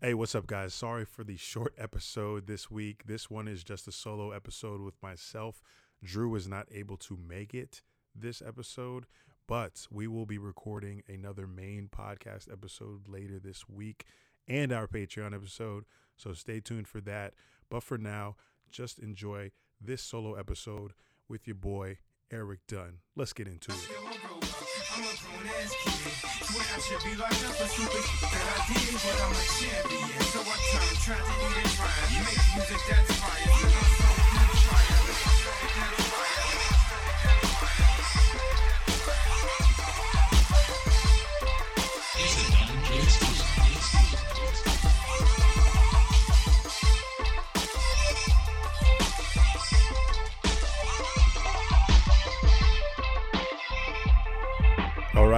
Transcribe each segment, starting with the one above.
Hey, what's up, guys? Sorry for the short episode this week. This one is just a solo episode with myself. Drew was not able to make it this episode, but we will be recording another main podcast episode later this week and our Patreon episode. So stay tuned for that. But for now, just enjoy this solo episode with your boy, Eric Dunn. Let's get into it. I'm a grown ass kid. I should be locked up for stupid that I did, but I'm a champion. So I turn tragedy to triumph. Make music that's fire.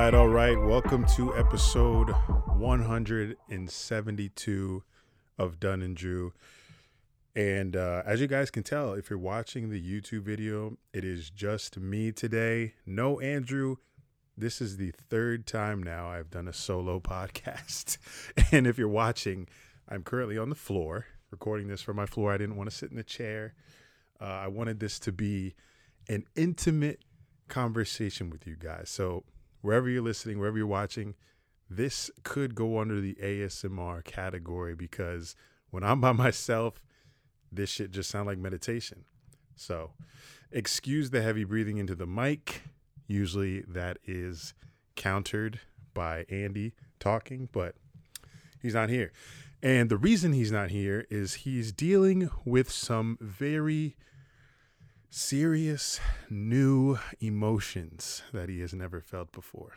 Right, all right. Welcome to episode 172 of Dunn and Drew. And uh, as you guys can tell, if you're watching the YouTube video, it is just me today. No Andrew. This is the third time now I've done a solo podcast. and if you're watching, I'm currently on the floor recording this from my floor. I didn't want to sit in the chair. Uh, I wanted this to be an intimate conversation with you guys. So wherever you're listening, wherever you're watching, this could go under the ASMR category because when I'm by myself, this shit just sound like meditation. So, excuse the heavy breathing into the mic. Usually that is countered by Andy talking, but he's not here. And the reason he's not here is he's dealing with some very serious new emotions that he has never felt before.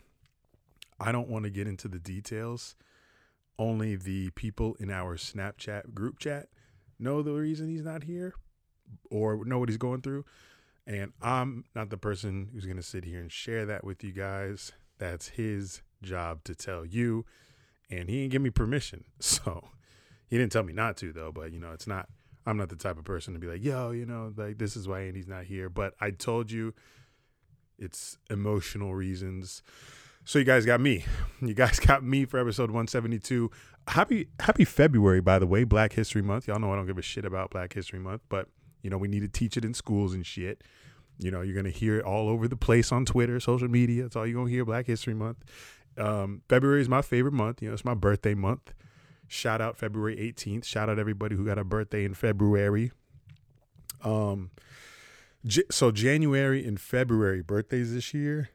I don't want to get into the details. Only the people in our Snapchat group chat know the reason he's not here or know what he's going through. And I'm not the person who's going to sit here and share that with you guys. That's his job to tell you. And he didn't give me permission. So he didn't tell me not to, though. But, you know, it's not I'm not the type of person to be like, yo, you know, like this is why Andy's not here. But I told you it's emotional reasons. So you guys got me. You guys got me for episode 172. Happy happy February, by the way, Black History Month. Y'all know I don't give a shit about Black History Month, but you know, we need to teach it in schools and shit. You know, you're gonna hear it all over the place on Twitter, social media. That's all you're gonna hear, Black History Month. Um, February is my favorite month. You know, it's my birthday month. Shout out February 18th. Shout out everybody who got a birthday in February. Um, J- so January and February birthdays this year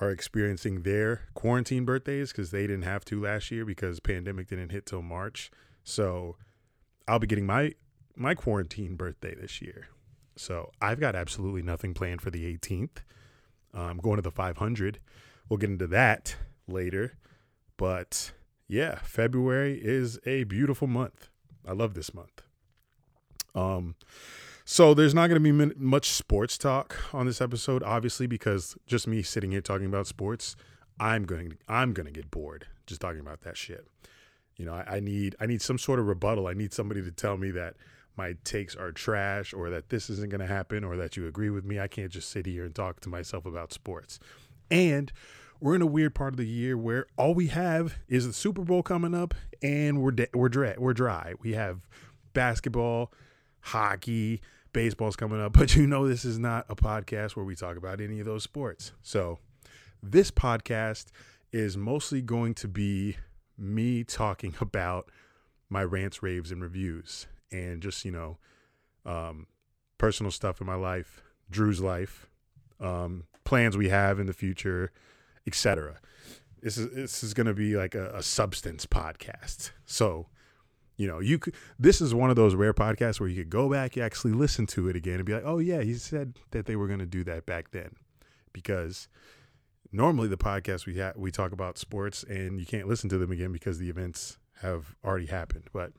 are experiencing their quarantine birthdays because they didn't have to last year because pandemic didn't hit till March. So I'll be getting my my quarantine birthday this year. So I've got absolutely nothing planned for the 18th. I'm going to the 500. We'll get into that later, but yeah, February is a beautiful month. I love this month. Um, so there's not going to be much sports talk on this episode, obviously, because just me sitting here talking about sports, I'm going I'm going to get bored just talking about that shit. You know, I, I need I need some sort of rebuttal. I need somebody to tell me that my takes are trash or that this isn't going to happen or that you agree with me. I can't just sit here and talk to myself about sports. And we're in a weird part of the year where all we have is the Super Bowl coming up, and we're de- we're dry. We're dry. We have basketball, hockey, baseball's coming up, but you know this is not a podcast where we talk about any of those sports. So this podcast is mostly going to be me talking about my rants, raves, and reviews, and just you know, um, personal stuff in my life, Drew's life, um, plans we have in the future etc. This is this is going to be like a, a, substance podcast. So, you know, you could. This is one of those rare podcasts where you could go back, you actually listen to it again, and be like, "Oh yeah, he said that they were going to do that back then," because normally the podcast we ha- we talk about sports and you can't listen to them again because the events have already happened. But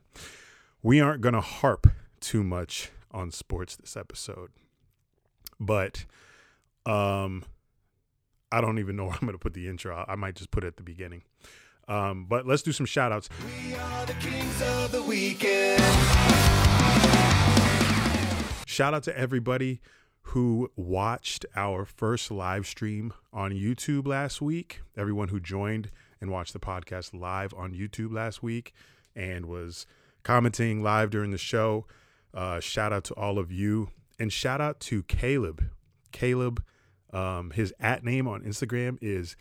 we aren't going to harp too much on sports this episode. But um I don't even know where I'm going to put the intro. I might just put it at the beginning. Um, but let's do some shout outs. Shout out to everybody who watched our first live stream on YouTube last week. Everyone who joined and watched the podcast live on YouTube last week. and was commenting live during the show. Uh, shout out to all of you, and shout out to Caleb. Caleb, um, his at name on Instagram is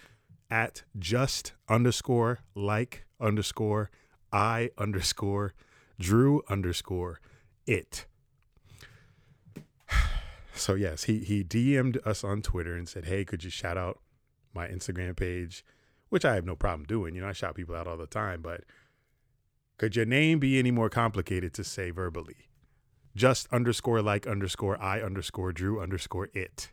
at just underscore like underscore I underscore Drew underscore it. So yes, he he DM'd us on Twitter and said, "Hey, could you shout out my Instagram page?" Which I have no problem doing. You know, I shout people out all the time, but could your name be any more complicated to say verbally? Just underscore like underscore I underscore Drew underscore it.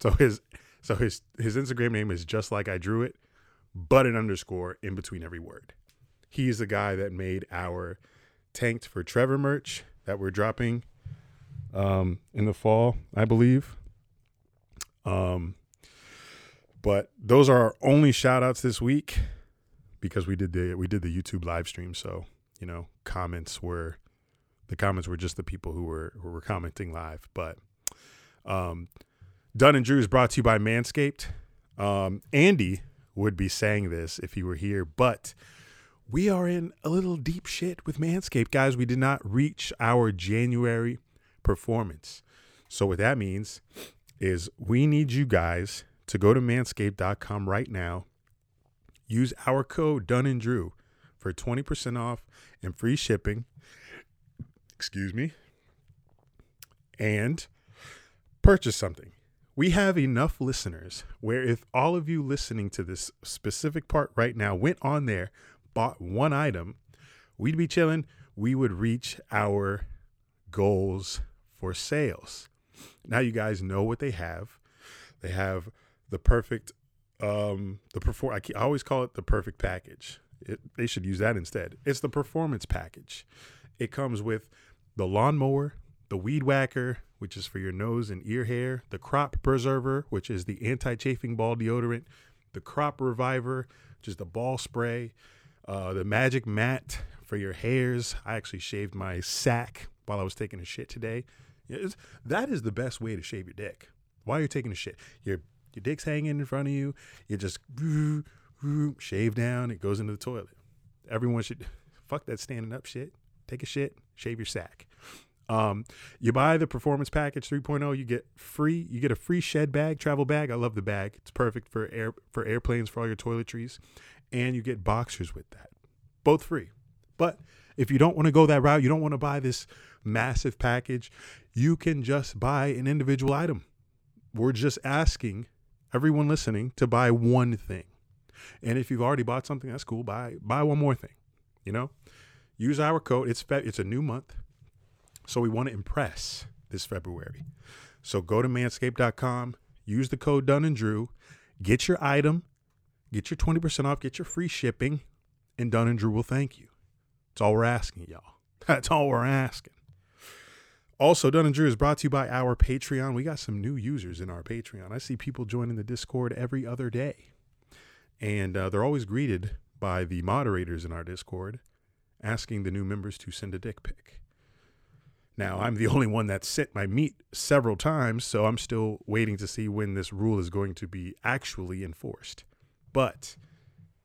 So his so his his Instagram name is just like I drew it, but an underscore in between every word. He's the guy that made our tanked for Trevor merch that we're dropping um, in the fall, I believe. Um, but those are our only shout outs this week because we did the we did the YouTube live stream. So you know, comments were the comments were just the people who were who were commenting live. But um, Dunn and Drew is brought to you by Manscaped. Um, Andy would be saying this if he were here, but we are in a little deep shit with Manscaped, guys. We did not reach our January performance. So what that means is we need you guys to go to manscaped.com right now. Use our code Dunn and Drew for 20% off and free shipping. Excuse me. And purchase something. We have enough listeners where if all of you listening to this specific part right now went on there, bought one item, we'd be chilling. We would reach our goals for sales. Now you guys know what they have. They have the perfect um the perform I, I always call it the perfect package. It, they should use that instead. It's the performance package. It comes with the lawnmower, the weed whacker, which is for your nose and ear hair, the crop preserver, which is the anti-chafing ball deodorant, the crop reviver, which is the ball spray, uh, the magic mat for your hairs. I actually shaved my sack while I was taking a shit today. It's, that is the best way to shave your dick while you're taking a shit. Your your dick's hanging in front of you. You just shave down. It goes into the toilet. Everyone should fuck that standing up shit. Take a shit. Shave your sack. Um, you buy the performance package 3.0, you get free. You get a free shed bag, travel bag. I love the bag. It's perfect for air for airplanes for all your toiletries, and you get boxers with that, both free. But if you don't want to go that route, you don't want to buy this massive package, you can just buy an individual item. We're just asking everyone listening to buy one thing. And if you've already bought something, that's cool. Buy buy one more thing. You know, use our code. It's it's a new month, so we want to impress this February. So go to manscaped.com, use the code Dunn and Drew, get your item, get your twenty percent off, get your free shipping, and Dunn and Drew will thank you. That's all we're asking, y'all. That's all we're asking. Also, Dunn and Drew is brought to you by our Patreon. We got some new users in our Patreon. I see people joining the Discord every other day. And uh, they're always greeted by the moderators in our Discord asking the new members to send a dick pic. Now, I'm the only one that sent my meat several times, so I'm still waiting to see when this rule is going to be actually enforced. But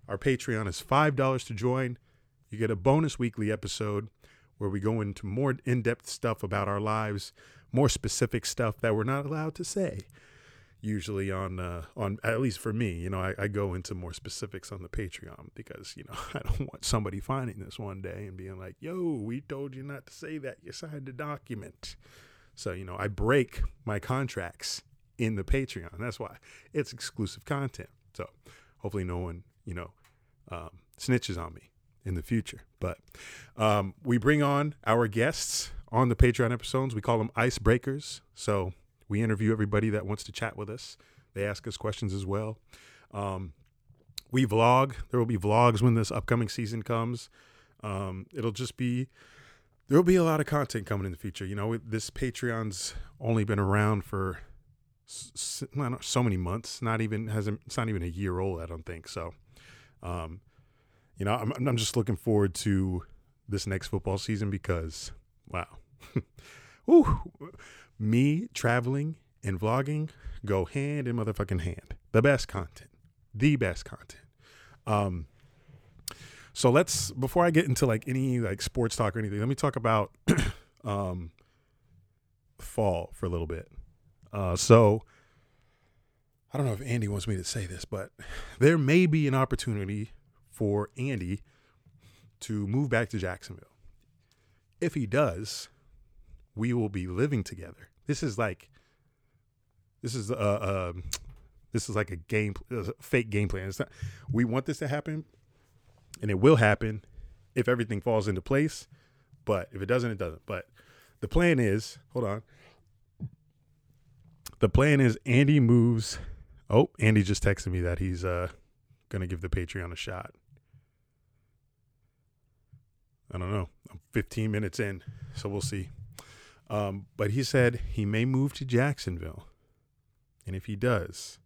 our Patreon is $5 to join. You get a bonus weekly episode where we go into more in-depth stuff about our lives, more specific stuff that we're not allowed to say. Usually on uh, on at least for me, you know, I, I go into more specifics on the Patreon because you know I don't want somebody finding this one day and being like, "Yo, we told you not to say that. You signed a document." So you know, I break my contracts in the Patreon. That's why it's exclusive content. So hopefully, no one you know um, snitches on me in the future. But um, we bring on our guests on the Patreon episodes. We call them icebreakers. So we interview everybody that wants to chat with us. They ask us questions as well. Um, we vlog. There will be vlogs when this upcoming season comes. Um, it'll just be there will be a lot of content coming in the future. You know, this Patreon's only been around for s- s- so many months. Not even hasn't. It's not even a year old. I don't think so. Um, you know, I'm, I'm just looking forward to this next football season because, wow, Ooh, me traveling and vlogging go hand in motherfucking hand. The best content, the best content. Um, So let's before I get into like any like sports talk or anything, let me talk about um fall for a little bit. Uh so I don't know if Andy wants me to say this, but there may be an opportunity for Andy to move back to Jacksonville. If he does, we will be living together. This is like this is uh, uh this is like a game a fake game plan. It's not we want this to happen and it will happen if everything falls into place, but if it doesn't it doesn't. But the plan is, hold on. The plan is Andy moves Oh, Andy just texted me that he's uh gonna give the Patreon a shot. I don't know. I'm 15 minutes in, so we'll see. Um, but he said he may move to Jacksonville, and if he does,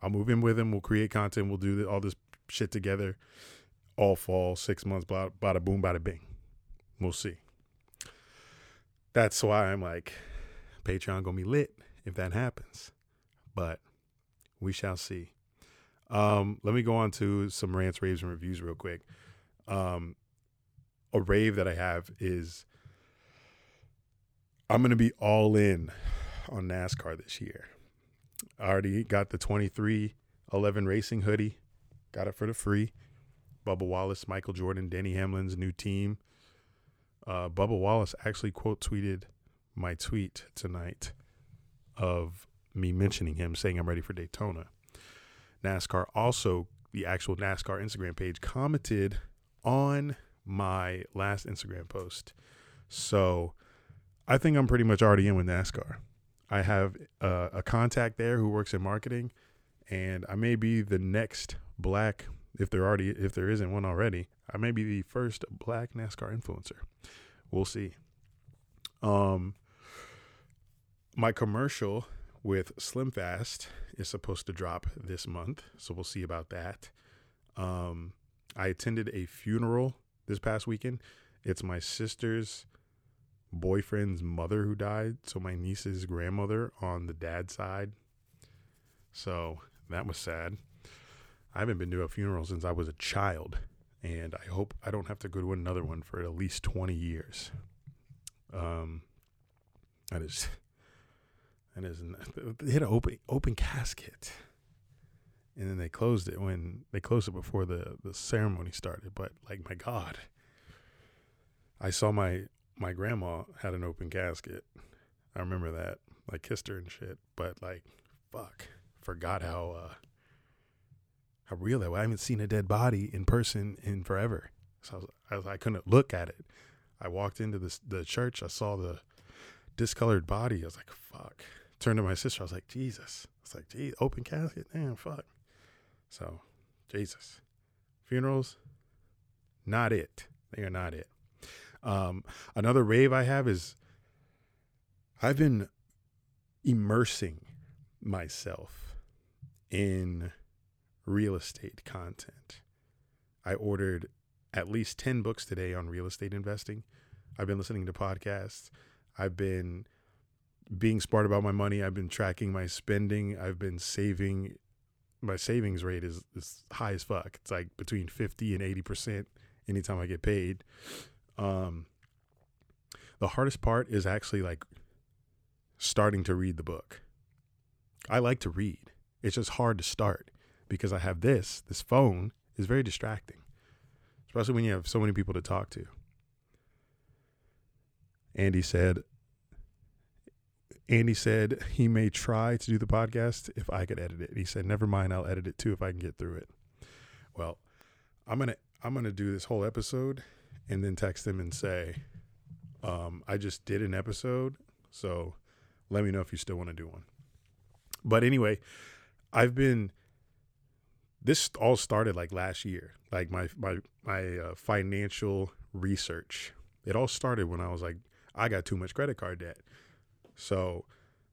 I'll move in with him. We'll create content. We'll do all this shit together. All fall, six months, blah, bada boom, bada bing. We'll see. That's why I'm like, Patreon gonna be lit if that happens but we shall see. Um, let me go on to some rants, raves, and reviews real quick. Um, a rave that I have is I'm going to be all in on NASCAR this year. I already got the 23XI Racing hoodie, got it for the free. Bubba Wallace, Michael Jordan, Denny Hamlin's new team. Uh, Bubba Wallace actually quote tweeted my tweet tonight of me mentioning him, saying I'm ready for Daytona. NASCAR also, the actual NASCAR Instagram page, commented on my last Instagram post. So I think I'm pretty much already in with NASCAR. I have uh, a contact there who works in marketing, and I may be the next black, if there already if there isn't one already, I may be the first black NASCAR influencer. We'll see. Um, my commercial with Slim Fast is supposed to drop this month, so we'll see about that. Um, I attended a funeral this past weekend. It's my sister's boyfriend's mother who died, so my niece's grandmother on the dad side. So that was sad. I haven't been to a funeral since I was a child, and I hope I don't have to go to another one for at least 20 years. Um, that is and is they had an open open casket, and then they closed it when they closed it before the the ceremony started. But like my God, I saw my my grandma had an open casket. I remember that. I kissed her and shit. But like, fuck, forgot how uh how real that was. I haven't seen a dead body in person in forever. So I, was, I, was, I couldn't look at it. I walked into the church. I saw the discolored body. I was like, fuck turned to my sister. I was like, Jesus. It's like, gee, open casket? Damn, fuck. So, Jesus. Funerals, not it. They are not it. Um, another rave I have is I've been immersing myself in real estate content. I ordered at least 10 books today on real estate investing. I've been listening to podcasts. I've been being smart about my money. I've been tracking my spending. I've been saving. My savings rate is, is high as fuck. It's like between 50 and 80% anytime I get paid. Um, the hardest part is actually like starting to read the book. I like to read. It's just hard to start because I have this. This phone is very distracting, especially when you have so many people to talk to. Andy said, Andy said he may try to do the podcast if I could edit it. He said, "Never mind, I'll edit it too if I can get through it." Well, I'm gonna I'm gonna do this whole episode and then text them and say, um, "I just did an episode, so let me know if you still want to do one." But anyway, I've been. This all started like last year, like my my my uh, financial research. It all started when I was like, I got too much credit card debt so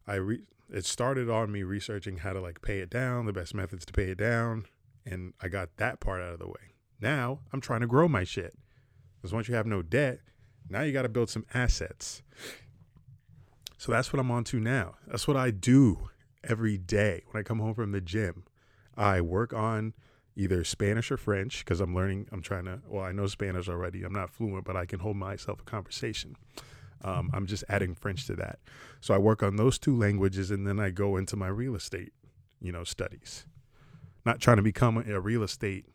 I re- it started on me researching how to like pay it down, the best methods to pay it down, and I got that part out of the way. Now I'm trying to grow my shit. Because once you have no debt, now you got to build some assets. So that's what I'm on to now. That's what I do every day when I come home from the gym. I work on either Spanish or French because I'm learning. I'm trying to. Well, I know Spanish already. I'm not fluent, but I can hold myself a conversation. Um, I'm just adding French to that. So I work on those two languages, and then I go into my real estate, you know, studies. Not trying to become a real estate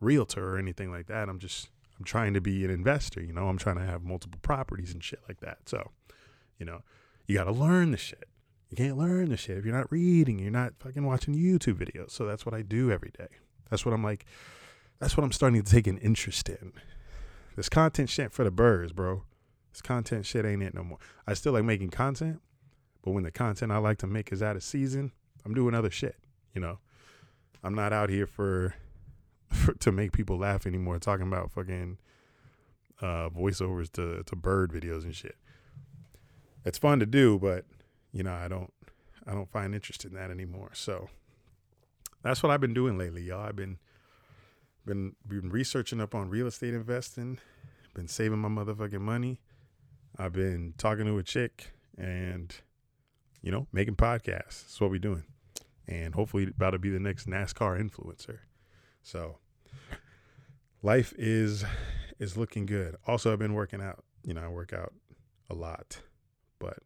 realtor or anything like that. I'm just I'm trying to be an investor. You know, I'm trying to have multiple properties and shit like that. So, you know, you got to learn the shit. You can't learn the shit if you're not reading. You're not fucking watching YouTube videos. So that's what I do every day. That's what I'm like. That's what I'm starting to take an interest in. This content shit for the birds, bro. This content shit ain't it no more. I still like making content, but when the content I like to make is out of season, I'm doing other shit. You know, I'm not out here for, for to make people laugh anymore. Talking about fucking uh, voiceovers to to bird videos and shit. It's fun to do, but you know, I don't I don't find interest in that anymore. So that's what I've been doing lately, y'all. I've been been been researching up on real estate investing, been saving my motherfucking money. I've been talking to a chick and you know, making podcasts. That's what we're doing. And hopefully about to be the next NASCAR influencer. So life is is looking good. Also I've been working out. You know, I work out a lot, but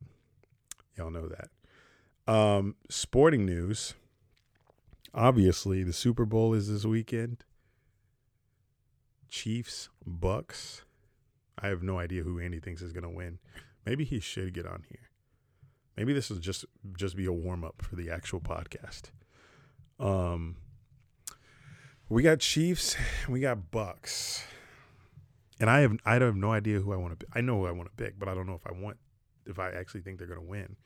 y'all know that. Um sporting news. Obviously, the Super Bowl is this weekend. Chiefs, Bucks. I have no idea who Andy thinks is going to win. Maybe he should get on here. Maybe this is just just be a warm up for the actual podcast. Um, we got Chiefs, we got Bucks, and I have I have no idea who I want to. I know who I want to pick, but I don't know if I want if I actually think they're going to win.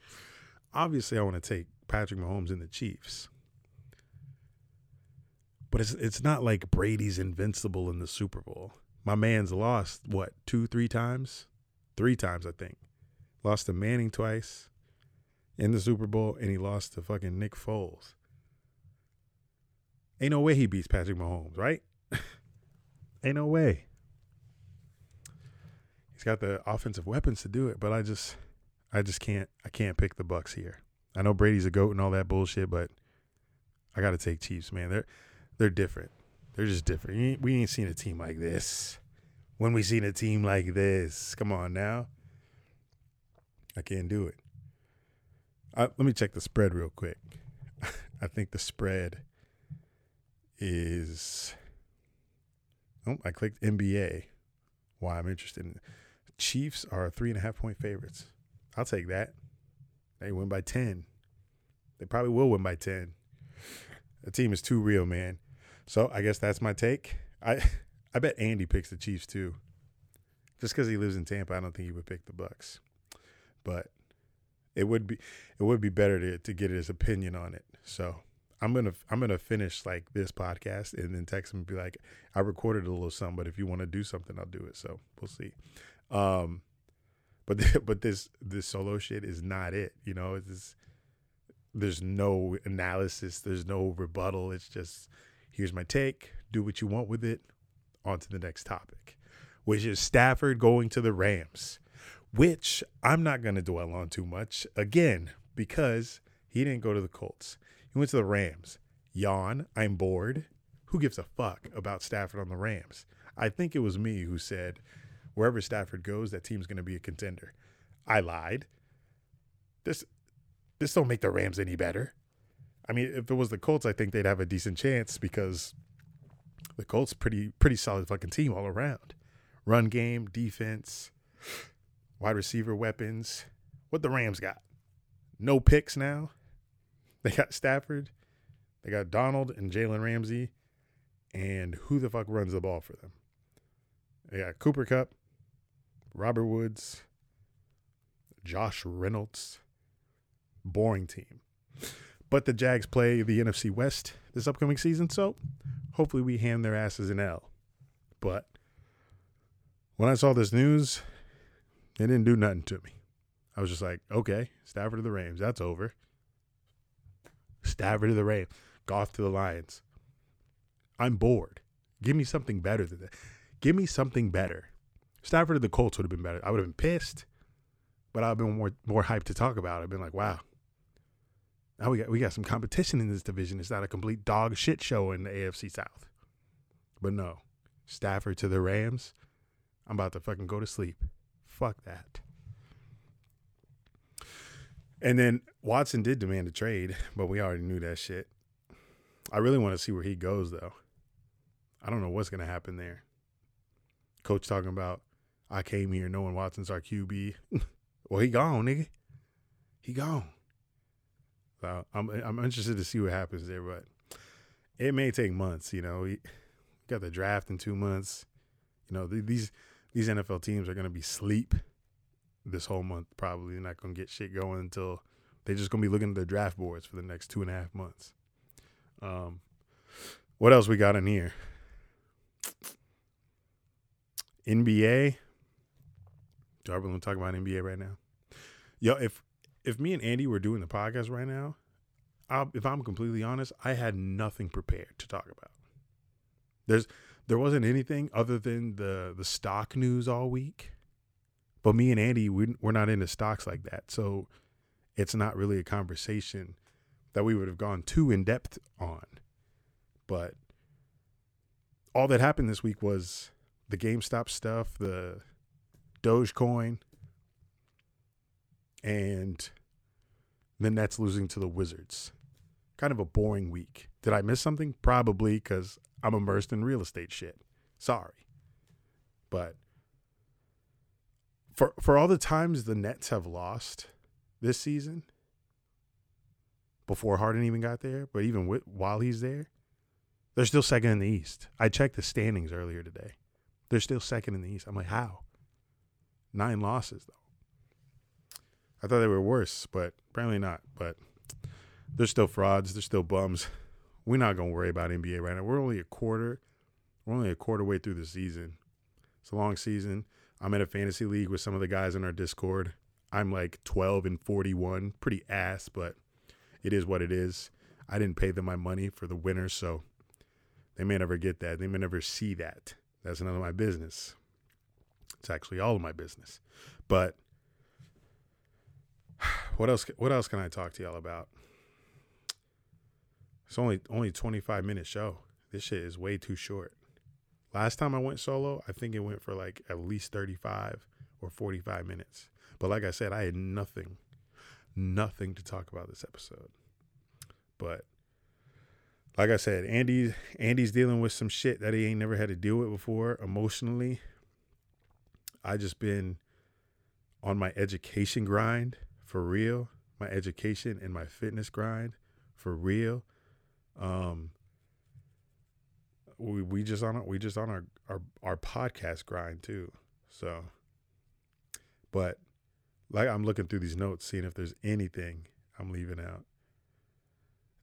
Obviously, I want to take Patrick Mahomes and the Chiefs, but it's it's not like Brady's invincible in the Super Bowl. My man's lost what two, three times, three times I think. Lost to Manning twice in the Super Bowl, and he lost to fucking Nick Foles. Ain't no way he beats Patrick Mahomes, right? Ain't no way. He's got the offensive weapons to do it, but I just, I just can't, I can't pick the Bucks here. I know Brady's a goat and all that bullshit, but I got to take Chiefs, man. They're, they're different. They're just different. We ain't seen a team like this. When we seen a team like this, come on now. I can't do it. I, let me check the spread real quick. I think the spread is. Oh, I clicked NBA. Why I'm interested in. Chiefs are three and a half point favorites. I'll take that. They win by ten. They probably will win by ten. The team is too real, man. So I guess that's my take. I I bet Andy picks the Chiefs too. Just because he lives in Tampa, I don't think he would pick the Bucks. But it would be it would be better to to get his opinion on it. So I'm gonna I'm gonna finish like this podcast and then text him and be like, I recorded a little something, but if you want to do something, I'll do it. So we'll see. Um, but but this this solo shit is not it. You know, it's there's no analysis, there's no rebuttal. It's just here's my take. Do what you want with it. On to the next topic, which is Stafford going to the Rams which I'm not to dwell on too much again because he didn't go to the Colts. He went to the Rams. Yawn, I'm bored. Who gives a fuck about Stafford on the Rams? I think it was me who said, wherever Stafford goes, that team's going to be a contender. I lied. This this don't make the Rams any better. I mean, if it was the Colts, I think they'd have a decent chance because the Colts pretty pretty solid fucking team all around. Run game, defense, wide receiver weapons. What the Rams got? No picks now. They got Stafford. They got Donald and Jalen Ramsey. And who the fuck runs the ball for them? They got Cooper Kupp, Robert Woods, Josh Reynolds. Boring team. But the Jags play the NFC West this upcoming season, so hopefully we hand their asses an L. But when I saw this news, it didn't do nothing to me. I was just like, okay, Stafford to the Rams. That's over. Stafford to the Rams. Goff to the Lions. I'm bored. Give me something better than that. Give me something better. Stafford to the Colts would have been better. I would have been pissed, but I've been more more hyped to talk about. I've been like, wow. Now we got we got some competition in this division. It's not a complete dog shit show in the AFC South. But no, Stafford to the Rams. I'm about to fucking go to sleep. Fuck that. And then Watson did demand a trade, but we already knew that shit. I really want to see where he goes, though. I don't know what's going to happen there. Coach talking about, I came here knowing Watson's our QB. well, he gone, nigga. He gone. So I'm I'm interested to see what happens there, but it may take months. You know, we got the draft in two months. You know, these these NFL teams are going to be sleep this whole month. Probably not to get shit going until they're just to be looking at the draft boards for the next two and a half months. Um, what else we got in here? NBA. Do I really talk about NBA right now? Yo, if if me and Andy were doing the podcast right now, I'll, if I'm completely honest, I had nothing prepared to talk about. There's there wasn't anything other than the the stock news all week. But me and Andy, we, we're not into stocks like that, so it's not really a conversation that we would have gone too in depth on. But all that happened this week was the GameStop stuff, the Dogecoin, and the Nets losing to the Wizards. Kind of a boring week. Did I miss something? Probably because I'm immersed in real estate shit. Sorry. But for for all the times the Nets have lost this season before Harden even got there, but even with, while he's there, they're still second in the East. I checked the standings earlier today. They're still second in the East. I'm like, how? Nine losses though. I thought they were worse, but apparently not. But they're still frauds. They're still bums. We're not gonna worry about NBA right now. We're only a quarter. We're only a quarter way through the season. It's a long season. I'm in a fantasy league with some of the guys in our Discord. I'm like 12 and 41, pretty ass, but it is what it is. I didn't pay them my money for the winners, so they may never get that. They may never see that. That's none of my business. It's actually all of my business. But what else? What else can I talk to y'all about? It's only only 25 minute show. This shit is way too short. Last time I went solo, I think it went for like at least 35 or 45 minutes. But like I said, I had nothing, nothing to talk about this episode. But like I said, Andy Andy's dealing with some shit that he ain't never had to deal with before emotionally. I just been on my education grind for real, my education and my fitness grind for real. Um we we just on we just on our our our podcast grind too. So, but like I'm looking through these notes, seeing if there's anything I'm leaving out.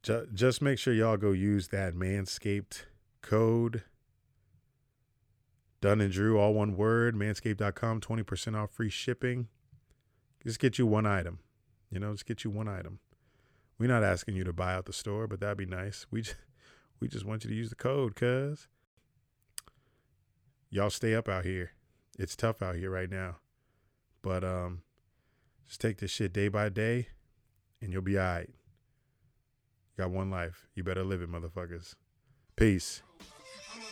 Just just make sure y'all go use that Manscaped code. Dunn and Drew, all one word, manscaped.com, 20% off free shipping. Just get you one item. You know, just get you one item. We're not asking you to buy out the store, but that'd be nice. We just, we just want you to use the code, cuz. Y'all stay up out here. It's tough out here right now. But um just take this shit day by day and you'll be all right. You got one life. You better live it, motherfuckers. Peace. I'm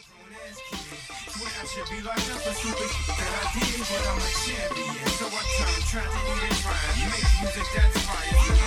a